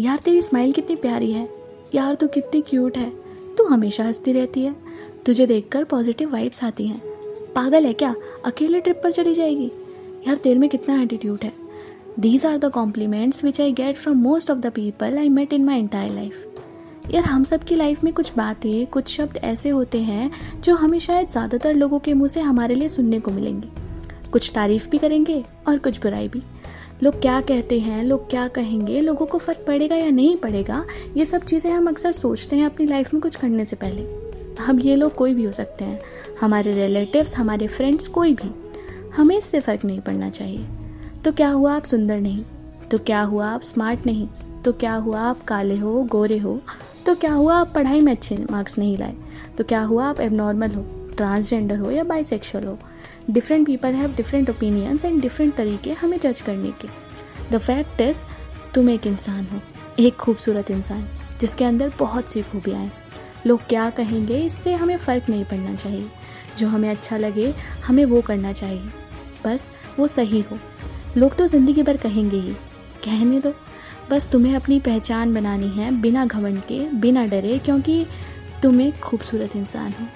यार तेरी स्माइल कितनी प्यारी है। यार तू कितनी क्यूट है। तू हमेशा हंसती रहती है। तुझे देखकर पॉजिटिव वाइब्स आती हैं। पागल है क्या? अकेले ट्रिप पर चली जाएगी? यार तेरे में कितना एटीट्यूड है। These are the compliments which I get from most of the people I met in my entire life यार हम सब की लाइफ में कुछ बातें, कुछ शब्द ऐसे होते हैं जो हमें शायद ज़्यादातर लोगों के मुँह से हमारे लिए सुनने को मिलेंगे। कुछ तारीफ़ भी करेंगे और कुछ बुराई भी। लोग क्या कहते हैं, लोग क्या कहेंगे, लोगों को फ़र्क पड़ेगा या नहीं पड़ेगा, ये सब चीज़ें हम अक्सर सोचते हैं अपनी लाइफ में कुछ करने से पहले। हम ये लोग कोई भी हो सकते हैं, हमारे रिलेटिव्स हमारे फ्रेंड्स कोई भी। हमें इससे फ़र्क नहीं पड़ना चाहिए। तो क्या हुआ आप सुंदर नहीं? तो क्या हुआ आप स्मार्ट नहीं? तो क्या हुआ आप काले हो, गोरे हो? तो क्या हुआ आप पढ़ाई में अच्छे मार्क्स नहीं लाए? तो क्या हुआ आप एबनॉर्मल हो ट्रांसजेंडर हो या बाइसेक्सुअल हो? Different people have different opinions and different तरीके हमें जज करने के। द फैक्ट इज़ तुम एक इंसान हो, एक खूबसूरत इंसान, जिसके अंदर बहुत सी खूबियाँ हैं। लोग क्या कहेंगे, इससे हमें फ़र्क नहीं पड़ना चाहिए। जो हमें अच्छा लगे, हमें वो करना चाहिए। बस, वो सही हो। लोग तो ज़िंदगी भर कहेंगे ही, कहने दो। बस तुम्हें अपनी पहचान बनानी है बिना घमंड के, बिना डरे, क्योंकि तुम एक खूबसूरत इंसान हो।